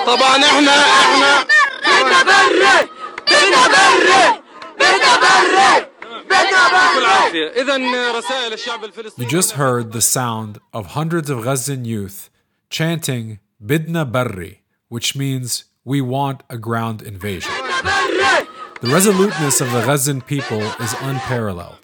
طبعا احنا احنا بدنا برة بدنا برة بدنا برة بدنا برة اذا رسائل الشعب You الفلسطيني just heard the sound of hundreds of Ghazan youth chanting Bidna Barri, which means we want a ground invasion. The resoluteness of the Ghazan people is unparalleled.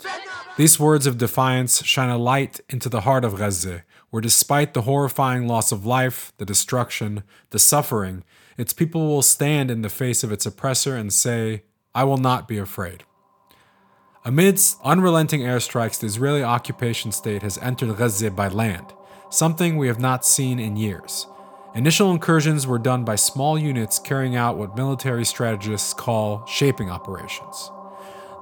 These words of defiance shine a light into the heart of Gaza, where despite the horrifying loss of life, the destruction, the suffering, its people will stand in the face of its oppressor and say, I will not be afraid. Amidst unrelenting airstrikes, the Israeli occupation state has entered Gaza by land, something we have not seen in years. Initial incursions were done by small units carrying out what military strategists call shaping operations.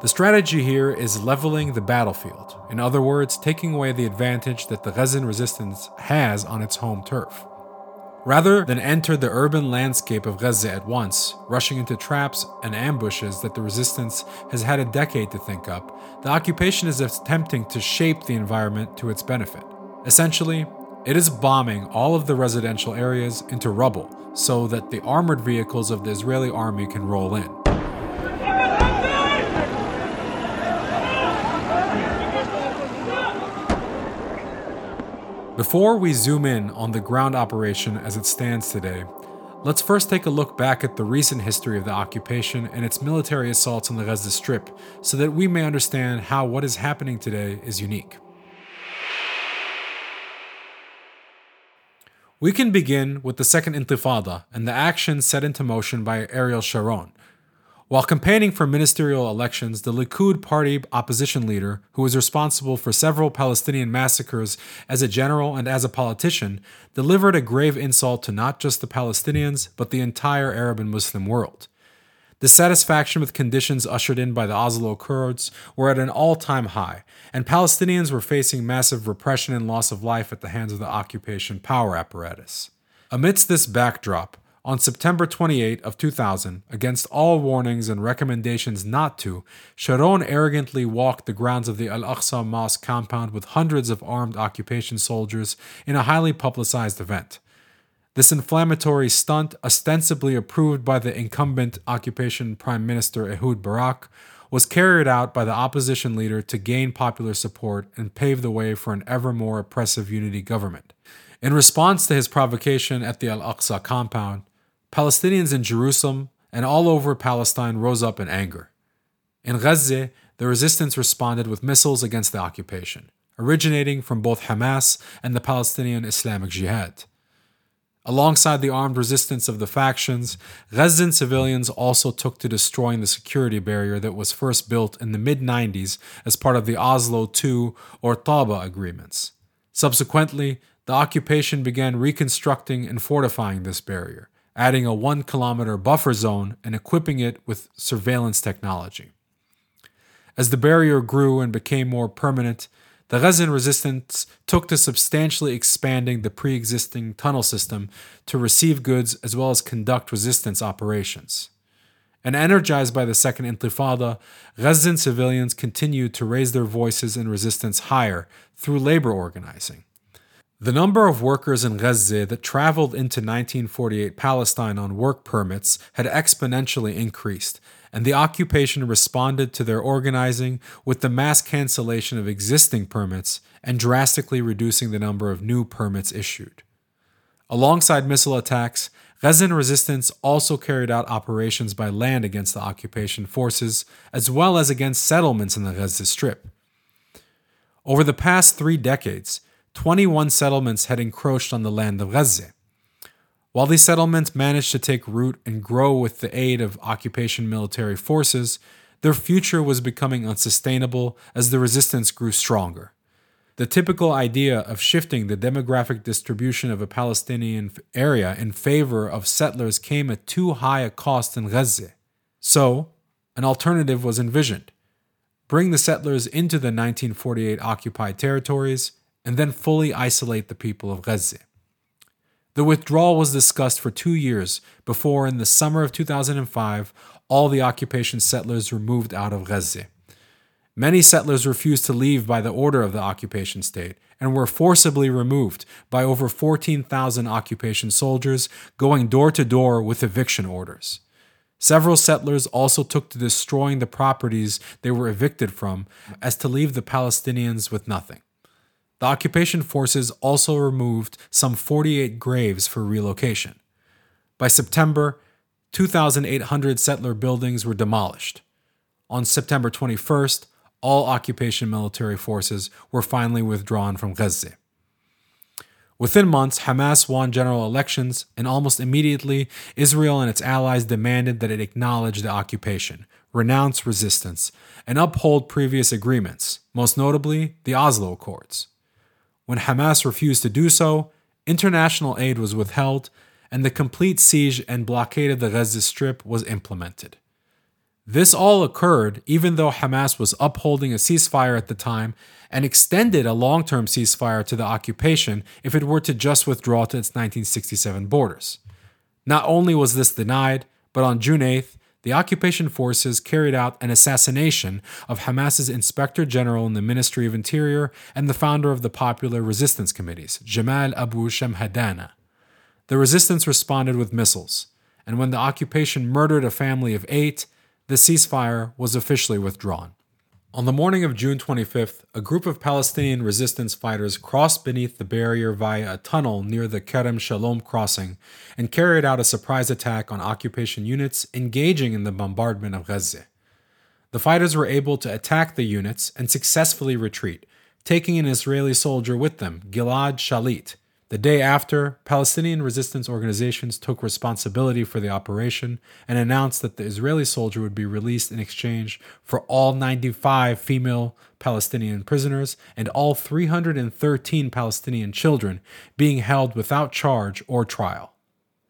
The strategy here is leveling the battlefield, in other words, taking away the advantage that the Ghazan resistance has on its home turf. Rather than enter the urban landscape of Gaza at once, rushing into traps and ambushes that the resistance has had a decade to think up, the occupation is attempting to shape the environment to its benefit. Essentially, it is bombing all of the residential areas into rubble so that the armored vehicles of the Israeli army can roll in. Before we zoom in on the ground operation as it stands today, let's first take a look back at the recent history of the occupation and its military assaults on the Gaza Strip so that we may understand how what is happening today is unique. We can begin with the Second Intifada and the action set into motion by Ariel Sharon. While campaigning for ministerial elections, the Likud party opposition leader, who was responsible for several Palestinian massacres as a general and as a politician, delivered a grave insult to not just the Palestinians, but the entire Arab and Muslim world. Dissatisfaction with conditions ushered in by the Oslo Accords were at an all time high, and Palestinians were facing massive repression and loss of life at the hands of the occupation power apparatus. Amidst this backdrop, on September 28 of 2000, against all warnings and recommendations not to, Sharon arrogantly walked the grounds of the Al-Aqsa Mosque compound with hundreds of armed occupation soldiers in a highly publicized event. This inflammatory stunt, ostensibly approved by the incumbent occupation Prime Minister Ehud Barak, was carried out by the opposition leader to gain popular support and pave the way for an ever more oppressive unity government. In response to his provocation at the Al Aqsa compound, Palestinians in Jerusalem and all over Palestine rose up in anger. In Gaza, the resistance responded with missiles against the occupation, originating from both Hamas and the Palestinian Islamic Jihad. Alongside the armed resistance of the factions, Gazan civilians also took to destroying the security barrier that was first built in the mid 90s as part of the Oslo II or Taba agreements. Subsequently, the occupation began reconstructing and fortifying this barrier, adding a one kilometer buffer zone and equipping it with surveillance technology. As the barrier grew and became more permanent, the Ghazan resistance took to substantially expanding the pre existing tunnel system to receive goods as well as conduct resistance operations. And energized by the Second Intifada, Ghazan civilians continued to raise their voices in resistance higher through labor organizing. The number of workers in Gaza that traveled into 1948 Palestine on work permits had exponentially increased, and the occupation responded to their organizing with the mass cancellation of existing permits and drastically reducing the number of new permits issued. Alongside missile attacks, Ghazan resistance also carried out operations by land against the occupation forces, as well as against settlements in the Gaza Strip. Over the past three decades, 21 settlements had encroached on the land of Gaza. While these settlements managed to take root and grow with the aid of occupation military forces, their future was becoming unsustainable as the resistance grew stronger. The typical idea of shifting the demographic distribution of a Palestinian area in favor of settlers came at too high a cost in Gaza. So, an alternative was envisioned bring the settlers into the 1948 occupied territories and then fully isolate the people of Gaza. The withdrawal was discussed for two years before, in the summer of 2005, all the occupation settlers were moved out of Gaza. Many settlers refused to leave by the order of the occupation state and were forcibly removed by over 14,000 occupation soldiers going door to door with eviction orders. Several settlers also took to destroying the properties they were evicted from as to leave the Palestinians with nothing. The occupation forces also removed some 48 graves for relocation. By September, 2,800 settler buildings were demolished. On September 21st, all occupation military forces were finally withdrawn from Gaza. Within months, Hamas won general elections, and almost immediately, Israel and its allies demanded that it acknowledge the occupation, renounce resistance, and uphold previous agreements, most notably the Oslo Accords. When Hamas refused to do so, international aid was withheld, and the complete siege and blockade of the Gaza Strip was implemented. This all occurred even though Hamas was upholding a ceasefire at the time and extended a long term ceasefire to the occupation if it were to just withdraw to its 1967 borders. Not only was this denied, but on June 8th, the occupation forces carried out an assassination of Hamas's inspector general in the Ministry of Interior and the founder of the Popular Resistance Committees, Jamal Abu Samhadana. The resistance responded with missiles, and when the occupation murdered a family of eight, the ceasefire was officially withdrawn. On the morning of June 25th, a group of Palestinian resistance fighters crossed beneath the barrier via a tunnel near the Kerem Shalom crossing and carried out a surprise attack on occupation units engaging in the bombardment of Gaza. The fighters were able to attack the units and successfully retreat, taking an Israeli soldier with them, Gilad Shalit, the day after, Palestinian resistance organizations took responsibility for the operation and announced that the Israeli soldier would be released in exchange for all 95 female Palestinian prisoners and all 313 Palestinian children being held without charge or trial.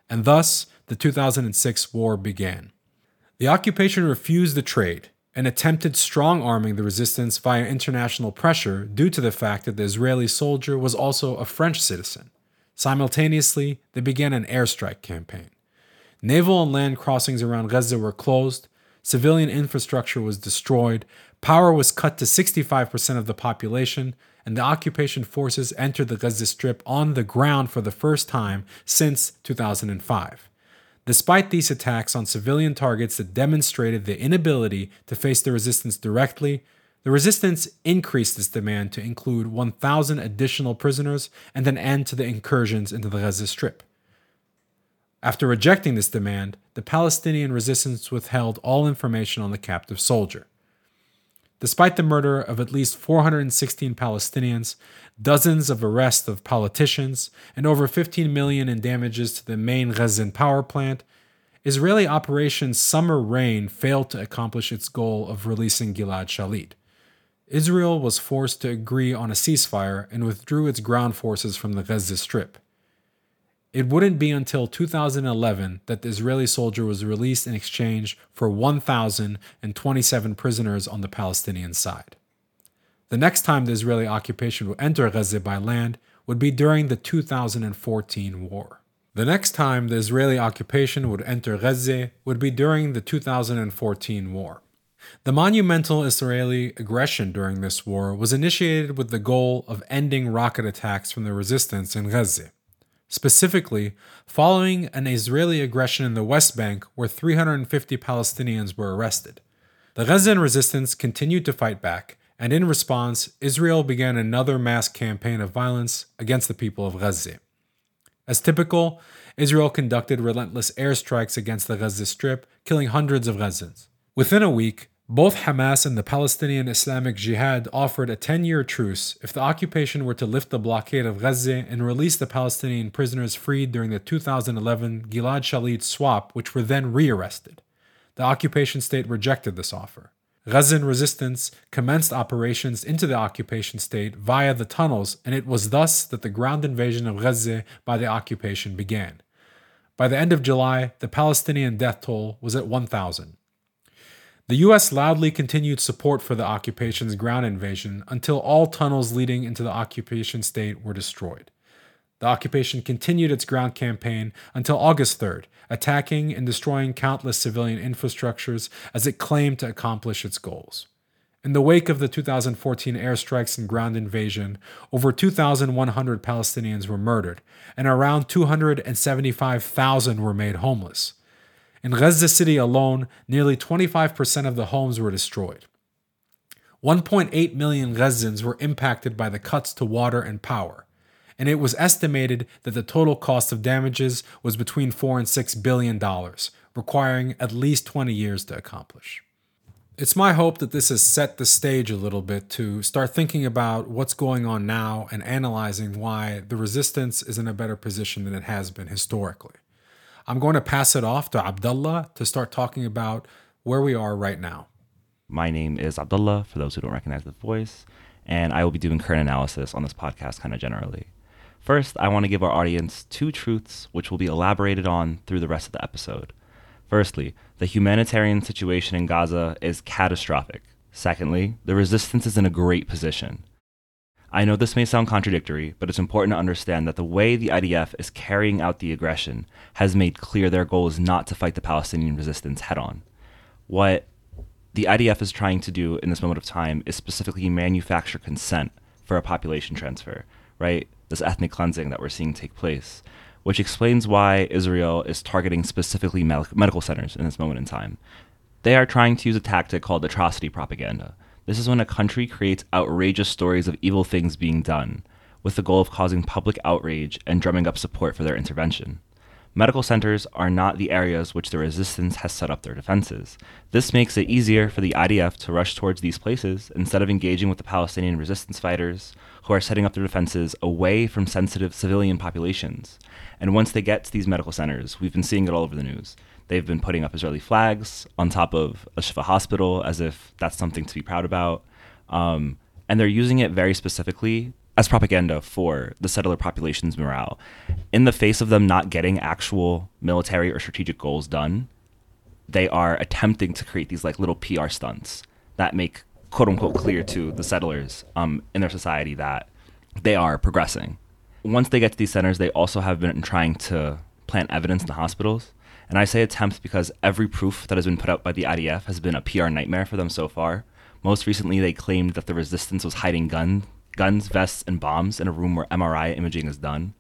And thus, the 2006 war began. The occupation refused the trade and attempted strong arming the resistance via international pressure due to the fact that the Israeli soldier was also a French citizen. Simultaneously, they began an airstrike campaign. Naval and land crossings around Gaza were closed, civilian infrastructure was destroyed, power was cut to 65% of the population, and the occupation forces entered the Gaza Strip on the ground for the first time since 2005. Despite these attacks on civilian targets that demonstrated the inability to face the resistance directly, the resistance increased its demand to include 1,000 additional prisoners and an end to the incursions into the Gaza Strip. After rejecting this demand, the Palestinian resistance withheld all information on the captive soldier. Despite the murder of at least 416 Palestinians, dozens of arrests of politicians, and over 15 million in damages to the main Gazan power plant, Israeli Operation Summer Rain failed to accomplish its goal of releasing Gilad Shalit. Israel was forced to agree on a ceasefire and withdrew its ground forces from the Gaza Strip. It wouldn't be until 2011 that the Israeli soldier was released in exchange for 1,027 prisoners on the Palestinian side. The next time the Israeli occupation would enter Gaza by land would be during the 2014 war. The next time the Israeli occupation would enter Gaza would be during the 2014 war. The monumental Israeli aggression during this war was initiated with the goal of ending rocket attacks from the resistance in Gaza specifically following an Israeli aggression in the West Bank where 350 Palestinians were arrested. The Gazan resistance continued to fight back, and in response, Israel began another mass campaign of violence against the people of Gaza. As typical, Israel conducted relentless airstrikes against the Gaza Strip, killing hundreds of Gazans. Within a week, both Hamas and the Palestinian Islamic Jihad offered a 10 year truce if the occupation were to lift the blockade of Gaza and release the Palestinian prisoners freed during the 2011 Gilad Shalit swap, which were then rearrested. The occupation state rejected this offer. Gazan resistance commenced operations into the occupation state via the tunnels, and it was thus that the ground invasion of Gaza by the occupation began. By the end of July, the Palestinian death toll was at 1,000. The US loudly continued support for the occupation's ground invasion until all tunnels leading into the occupation state were destroyed. The occupation continued its ground campaign until August 3rd, attacking and destroying countless civilian infrastructures as it claimed to accomplish its goals. In the wake of the 2014 airstrikes and ground invasion, over 2,100 Palestinians were murdered, and around 275,000 were made homeless. In Gaza City alone, nearly 25% of the homes were destroyed. 1.8 million Gazans were impacted by the cuts to water and power, and it was estimated that the total cost of damages was between 4 and 6 billion dollars, requiring at least 20 years to accomplish. It's my hope that this has set the stage a little bit to start thinking about what's going on now and analyzing why the resistance is in a better position than it has been historically. I'm going to pass it off to Abdullah to start talking about where we are right now. My name is Abdullah, for those who don't recognize the voice, and I will be doing current analysis on this podcast kind of generally. First, I want to give our audience two truths which will be elaborated on through the rest of the episode. Firstly, the humanitarian situation in Gaza is catastrophic. Secondly, the resistance is in a great position. I know this may sound contradictory, but it's important to understand that the way the IDF is carrying out the aggression has made clear their goal is not to fight the Palestinian resistance head on. What the IDF is trying to do in this moment of time is specifically manufacture consent for a population transfer, right? This ethnic cleansing that we're seeing take place which explains why Israel is targeting specifically medical centers in this moment in time. They are trying to use a tactic called atrocity propaganda. This is when a country creates outrageous stories of evil things being done, with the goal of causing public outrage and drumming up support for their intervention. Medical centers are not the areas which the resistance has set up their defenses. This makes it easier for the IDF to rush towards these places instead of engaging with the Palestinian resistance fighters who are setting up their defenses away from sensitive civilian populations and once they get to these medical centers, we've been seeing it all over the news. They've been putting up Israeli flags on top of a Shifa hospital as if that's something to be proud about. Um, and they're using it very specifically as propaganda for the settler population's morale. In the face of them not getting actual military or strategic goals done, they are attempting to create these like little PR stunts that make quote unquote clear to the settlers um, in their society that they are progressing once they get to these centers, they also have been trying to plant evidence in the hospitals. And I say attempt because every proof that has been put out by the IDF has been a PR nightmare for them so far. Most recently, they claimed that the resistance was hiding gun, guns, vests, and bombs in a room where MRI imaging is done.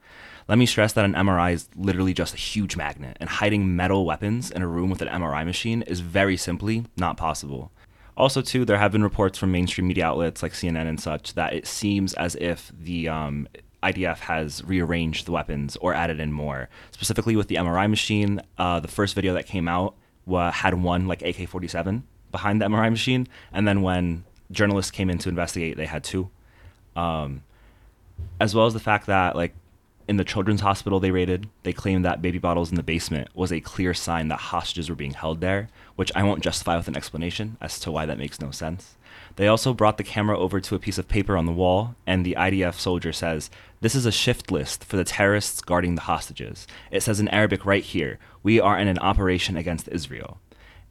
Let me stress that an MRI is literally just a huge magnet, and hiding metal weapons in a room with an MRI machine is very simply not possible. Also, too, there have been reports from mainstream media outlets like CNN and such that it seems as if the um, IDF has rearranged the weapons or added in more. Specifically with the MRI machine, uh, the first video that came out had one like AK-47 behind the MRI machine, and then when journalists came in to investigate, they had two. Um, as well as the fact that like in the children's hospital they raided, they claimed that baby bottles in the basement was a clear sign that hostages were being held there, which I won't justify with an explanation as to why that makes no sense. They also brought the camera over to a piece of paper on the wall, and the IDF soldier says, This is a shift list for the terrorists guarding the hostages. It says in Arabic right here, We are in an operation against Israel.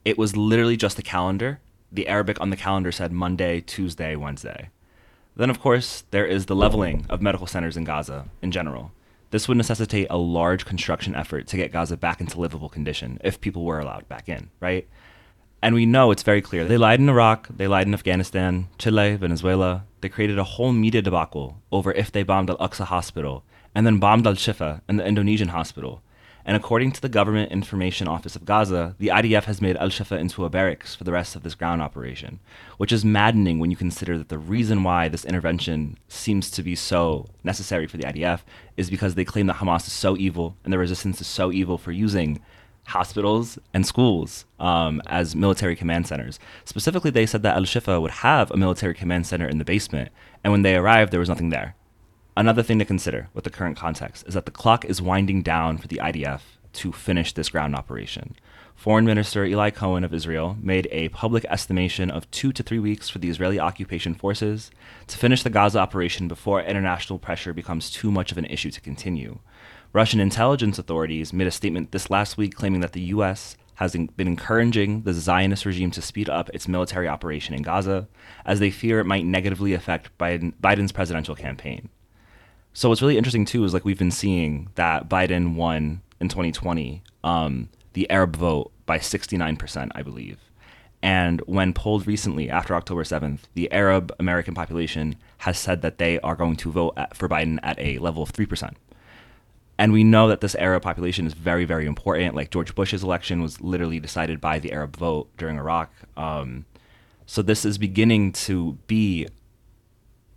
It was literally just a calendar. The Arabic on the calendar said Monday, Tuesday, Wednesday. Then, of course, there is the leveling of medical centers in Gaza in general. This would necessitate a large construction effort to get Gaza back into livable condition if people were allowed back in, right? And we know it's very clear. They lied in Iraq, they lied in Afghanistan, Chile, Venezuela. They created a whole media debacle over if they bombed Al Aqsa Hospital and then bombed Al Shifa and the Indonesian hospital. And according to the Government Information Office of Gaza, the IDF has made Al Shifa into a barracks for the rest of this ground operation, which is maddening when you consider that the reason why this intervention seems to be so necessary for the IDF is because they claim that Hamas is so evil and the resistance is so evil for using hospitals and schools um, as military command centers. Specifically, they said that Al Shifa would have a military command center in the basement, and when they arrived, there was nothing there. Another thing to consider with the current context is that the clock is winding down for the IDF to finish this ground operation. Foreign Minister Eli Cohen of Israel made a public estimation of two to three weeks for the Israeli occupation forces to finish the Gaza operation before international pressure becomes too much of an issue to continue. Russian intelligence authorities made a statement this last week claiming that the U.S. has been encouraging the Zionist regime to speed up its military operation in Gaza, as they fear it might negatively affect Biden, Biden's presidential campaign. So what's really interesting too is like we've been seeing that Biden won in 2020 um, the Arab vote by 69%, I believe. And when polled recently after October 7th, the Arab American population has said that they are going to vote at, for Biden at a level of 3%. And we know that this Arab population is very, very important. Like George Bush's election was literally decided by the Arab vote during Iraq. Um, so this is beginning to be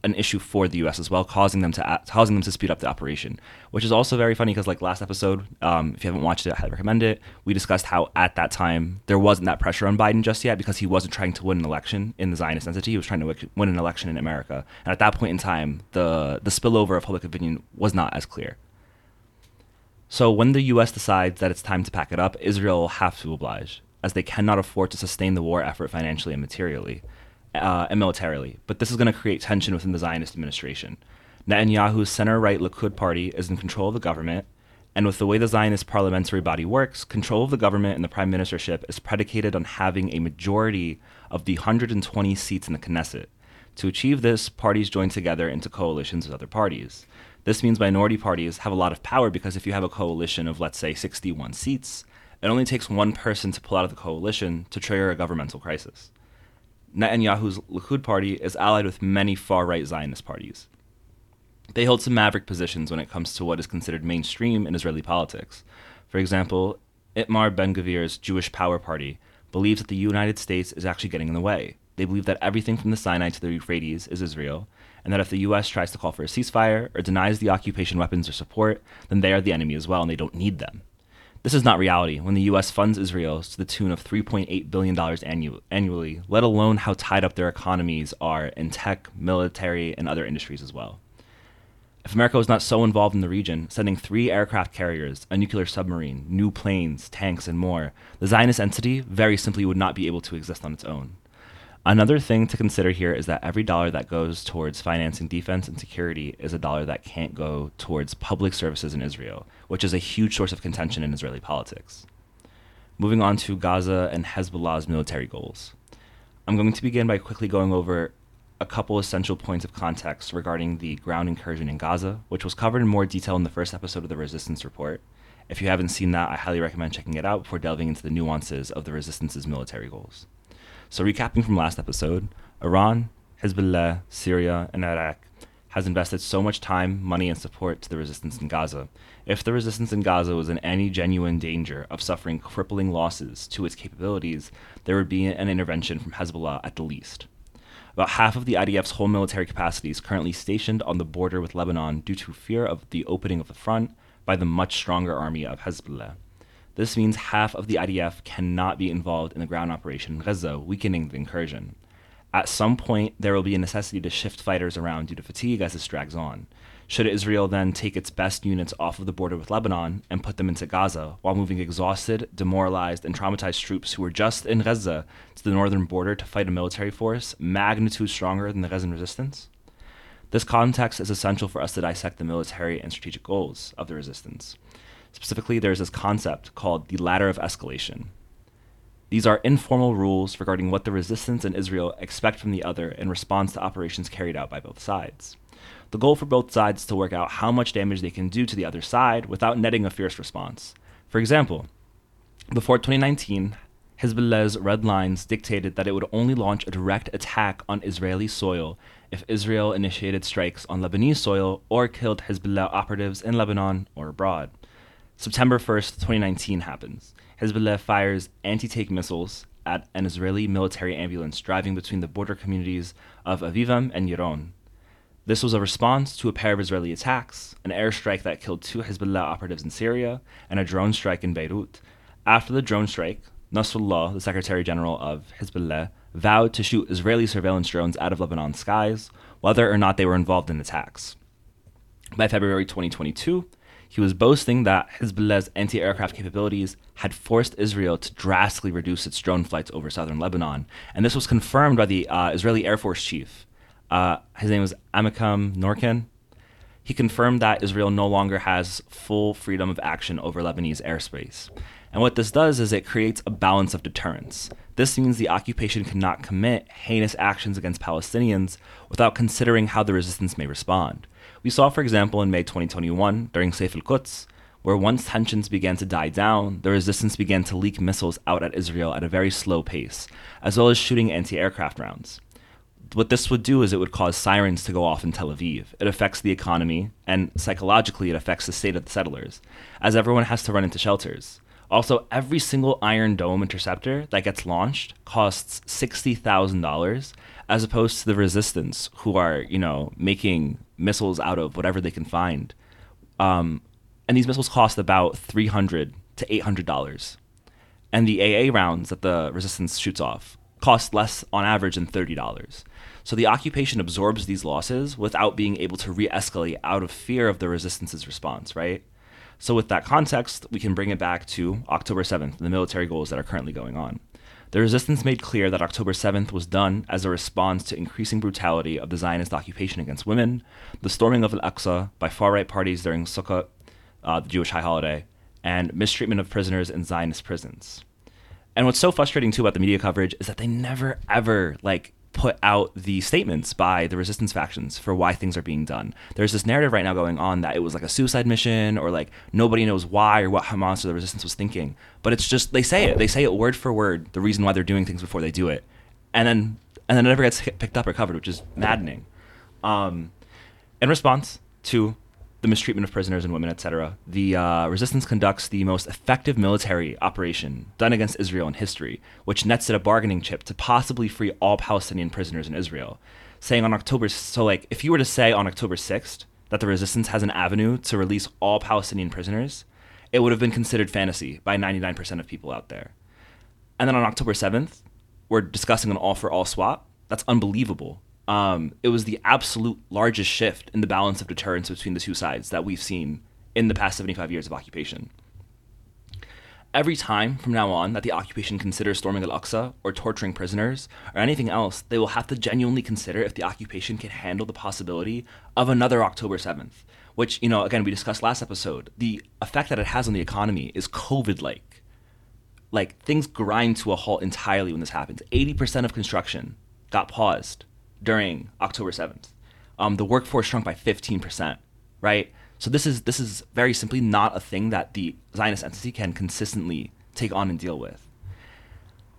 an issue for the U.S. as well, causing them to causing them to speed up the operation, which is also very funny because like last episode, um, if you haven't watched it, I highly recommend it. We discussed how at that time there wasn't that pressure on Biden just yet because he wasn't trying to win an election in the Zionist entity; he was trying to win an election in America. And at that point in time, the the spillover of public opinion was not as clear. So when the U.S. decides that it's time to pack it up, Israel will have to oblige, as they cannot afford to sustain the war effort financially and materially uh, and militarily, but this is going to create tension within the Zionist administration. Netanyahu's center right Likud party is in control of the government, and with the way the Zionist parliamentary body works, control of the government and the prime ministership is predicated on having a majority of the 120 seats in the Knesset. To achieve this, parties join together into coalitions with other parties. This means minority parties have a lot of power because if you have a coalition of, let's say, 61 seats, it only takes one person to pull out of the coalition to trigger a governmental crisis. Netanyahu's Likud party is allied with many far right Zionist parties. They hold some maverick positions when it comes to what is considered mainstream in Israeli politics. For example, Itamar Ben Gvir's Jewish Power Party believes that the United States is actually getting in the way. They believe that everything from the Sinai to the Euphrates is Israel, and that if the U.S. tries to call for a ceasefire or denies the occupation weapons or support, then they are the enemy as well and they don't need them. This is not reality when the U.S. funds Israel to the tune of $3.8 billion annu- annually, let alone how tied up their economies are in tech, military, and other industries as well. If America was not so involved in the region, sending three aircraft carriers, a nuclear submarine, new planes, tanks, and more, the Zionist entity very simply would not be able to exist on its own. Another thing to consider here is that every dollar that goes towards financing defense and security is a dollar that can't go towards public services in Israel, which is a huge source of contention in Israeli politics. Moving on to Gaza and Hezbollah's military goals. I'm going to begin by quickly going over a couple essential points of context regarding the ground incursion in Gaza, which was covered in more detail in the first episode of the Resistance Report. If you haven't seen that, I highly recommend checking it out before delving into the nuances of the Resistance's military goals. So, recapping from last episode, Iran, Hezbollah, Syria, and Iraq has invested so much time, money, and support to the resistance in Gaza. If the resistance in Gaza was in any genuine danger of suffering crippling losses to its capabilities, there would be an intervention from Hezbollah at the least. About half of the IDF's whole military capacity is currently stationed on the border with Lebanon due to fear of the opening of the front by the much stronger army of Hezbollah. This means half of the IDF cannot be involved in the ground operation in Gaza, weakening the incursion. At some point, there will be a necessity to shift fighters around due to fatigue as this drags on. Should Israel then take its best units off of the border with Lebanon and put them into Gaza, while moving exhausted, demoralized, and traumatized troops who were just in Gaza to the northern border to fight a military force magnitude stronger than the Gazan resistance? This context is essential for us to dissect the military and strategic goals of the resistance. Specifically, there's this concept called the ladder of escalation. These are informal rules regarding what the resistance and Israel expect from the other in response to operations carried out by both sides. The goal for both sides is to work out how much damage they can do to the other side without netting a fierce response. For example, before 2019, Hezbollah's red lines dictated that it would only launch a direct attack on Israeli soil if Israel initiated strikes on Lebanese soil or killed Hezbollah operatives in Lebanon or abroad. September 1st, 2019 happens. Hezbollah fires anti tank missiles at an Israeli military ambulance driving between the border communities of Avivim and Yaron. This was a response to a pair of Israeli attacks, an airstrike that killed two Hezbollah operatives in Syria, and a drone strike in Beirut. After the drone strike, Nasrallah, the Secretary General of Hezbollah, vowed to shoot Israeli surveillance drones out of Lebanon's skies, whether or not they were involved in attacks. By February 2022, he was boasting that Hezbollah's anti aircraft capabilities had forced Israel to drastically reduce its drone flights over southern Lebanon. And this was confirmed by the uh, Israeli Air Force chief. Uh, his name was Amikam Norkin. He confirmed that Israel no longer has full freedom of action over Lebanese airspace. And what this does is it creates a balance of deterrence. This means the occupation cannot commit heinous actions against Palestinians without considering how the resistance may respond. We saw, for example, in May 2021, during Saif al Quds, where once tensions began to die down, the resistance began to leak missiles out at Israel at a very slow pace, as well as shooting anti aircraft rounds. What this would do is it would cause sirens to go off in Tel Aviv. It affects the economy, and psychologically, it affects the state of the settlers, as everyone has to run into shelters. Also, every single Iron Dome interceptor that gets launched costs $60,000 as opposed to the resistance who are, you know, making missiles out of whatever they can find. Um, and these missiles cost about 300 to $800. And the AA rounds that the resistance shoots off cost less on average than $30. So the occupation absorbs these losses without being able to re escalate out of fear of the resistance's response, right? So, with that context, we can bring it back to October 7th, the military goals that are currently going on. The resistance made clear that October 7th was done as a response to increasing brutality of the Zionist occupation against women, the storming of Al Aqsa by far right parties during Sukkot, uh, the Jewish high holiday, and mistreatment of prisoners in Zionist prisons. And what's so frustrating too about the media coverage is that they never ever like put out the statements by the resistance factions for why things are being done. There's this narrative right now going on that it was like a suicide mission or like nobody knows why or what Hamas or the resistance was thinking. But it's just they say it. They say it word for word the reason why they're doing things before they do it. And then and then it never gets picked up or covered, which is maddening. Um, in response to the mistreatment of prisoners and women, etc. The uh, resistance conducts the most effective military operation done against Israel in history, which nets it a bargaining chip to possibly free all Palestinian prisoners in Israel. Saying on October, so like if you were to say on October 6th that the resistance has an avenue to release all Palestinian prisoners, it would have been considered fantasy by 99% of people out there. And then on October 7th, we're discussing an all for all swap. That's unbelievable um, it was the absolute largest shift in the balance of deterrence between the two sides that we've seen in the past 75 years of occupation. Every time from now on that the occupation considers storming Al Aqsa or torturing prisoners or anything else, they will have to genuinely consider if the occupation can handle the possibility of another October 7th, which, you know, again, we discussed last episode. The effect that it has on the economy is COVID like. Like, things grind to a halt entirely when this happens. 80% of construction got paused during October 7th. Um, the workforce shrunk by 15%, right? So this is this is very simply not a thing that the Zionist entity can consistently take on and deal with.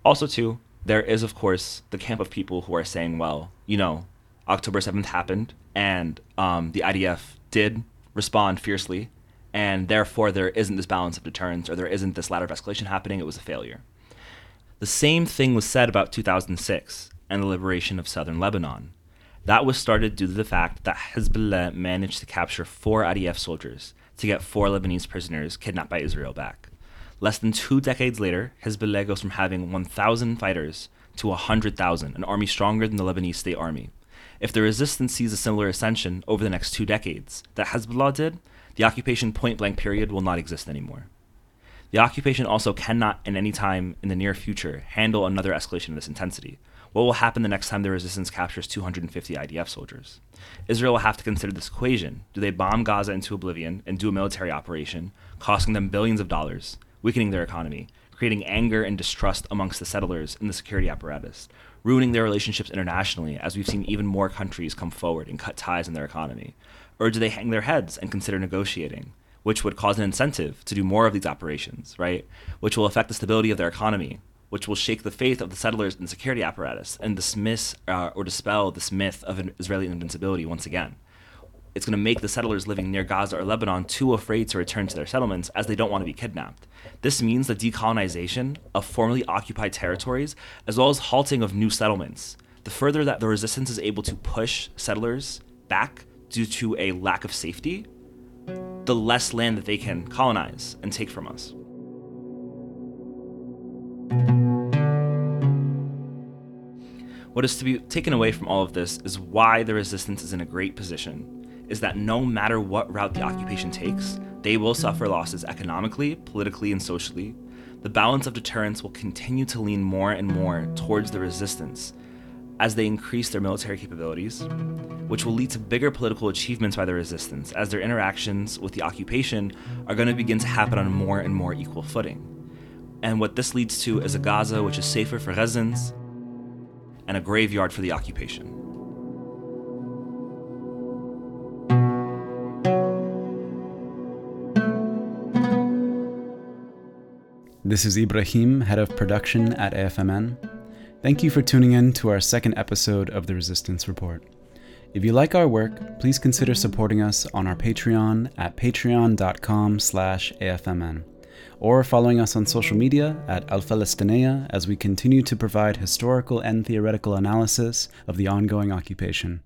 Also, too, there is of course the camp of people who are saying, well, you know, October 7th happened, and um, the IDF did respond fiercely, and therefore there isn't this balance of deterrence or there isn't this ladder of escalation happening. It was a failure. The same thing was said about 2006 and the liberation of southern Lebanon. That was started due to the fact that Hezbollah managed to capture four IDF soldiers to get four Lebanese prisoners kidnapped by Israel back. Less than two decades later, Hezbollah goes from having 1,000 fighters to 100,000, an army stronger than the Lebanese state army. If the resistance sees a similar ascension over the next two decades that Hezbollah did, the occupation point blank period will not exist anymore. The occupation also cannot, in any time in the near future, handle another escalation of this intensity, what will happen the next time the resistance captures 250 IDF soldiers? Israel will have to consider this equation. Do they bomb Gaza into oblivion and do a military operation, costing them billions of dollars, weakening their economy, creating anger and distrust amongst the settlers and the security apparatus, ruining their relationships internationally as we've seen even more countries come forward and cut ties in their economy? Or do they hang their heads and consider negotiating? Which would cause an incentive to do more of these operations, right? Which will affect the stability of their economy, which will shake the faith of the settlers and security apparatus and dismiss uh, or dispel this myth of Israeli invincibility once again. It's going to make the settlers living near Gaza or Lebanon too afraid to return to their settlements as they don't want to be kidnapped. This means the decolonization of formerly occupied territories as well as halting of new settlements. The further that the resistance is able to push settlers back due to a lack of safety, the less land that they can colonize and take from us. What is to be taken away from all of this is why the resistance is in a great position, is that no matter what route the occupation takes, they will suffer losses economically, politically, and socially. The balance of deterrence will continue to lean more and more towards the resistance as they increase their military capabilities, which will lead to bigger political achievements by the resistance, as their interactions with the occupation are going to begin to happen on a more and more equal footing. And what this leads to is a Gaza which is safer for residents and a graveyard for the occupation. This is Ibrahim, head of production at AFMN. Thank you for tuning in to our second episode of the Resistance Report. If you like our work, please consider supporting us on our Patreon at patreon.com slash AFMN or following us on social media at Al Falastineya as we continue to provide historical and theoretical analysis of the ongoing occupation.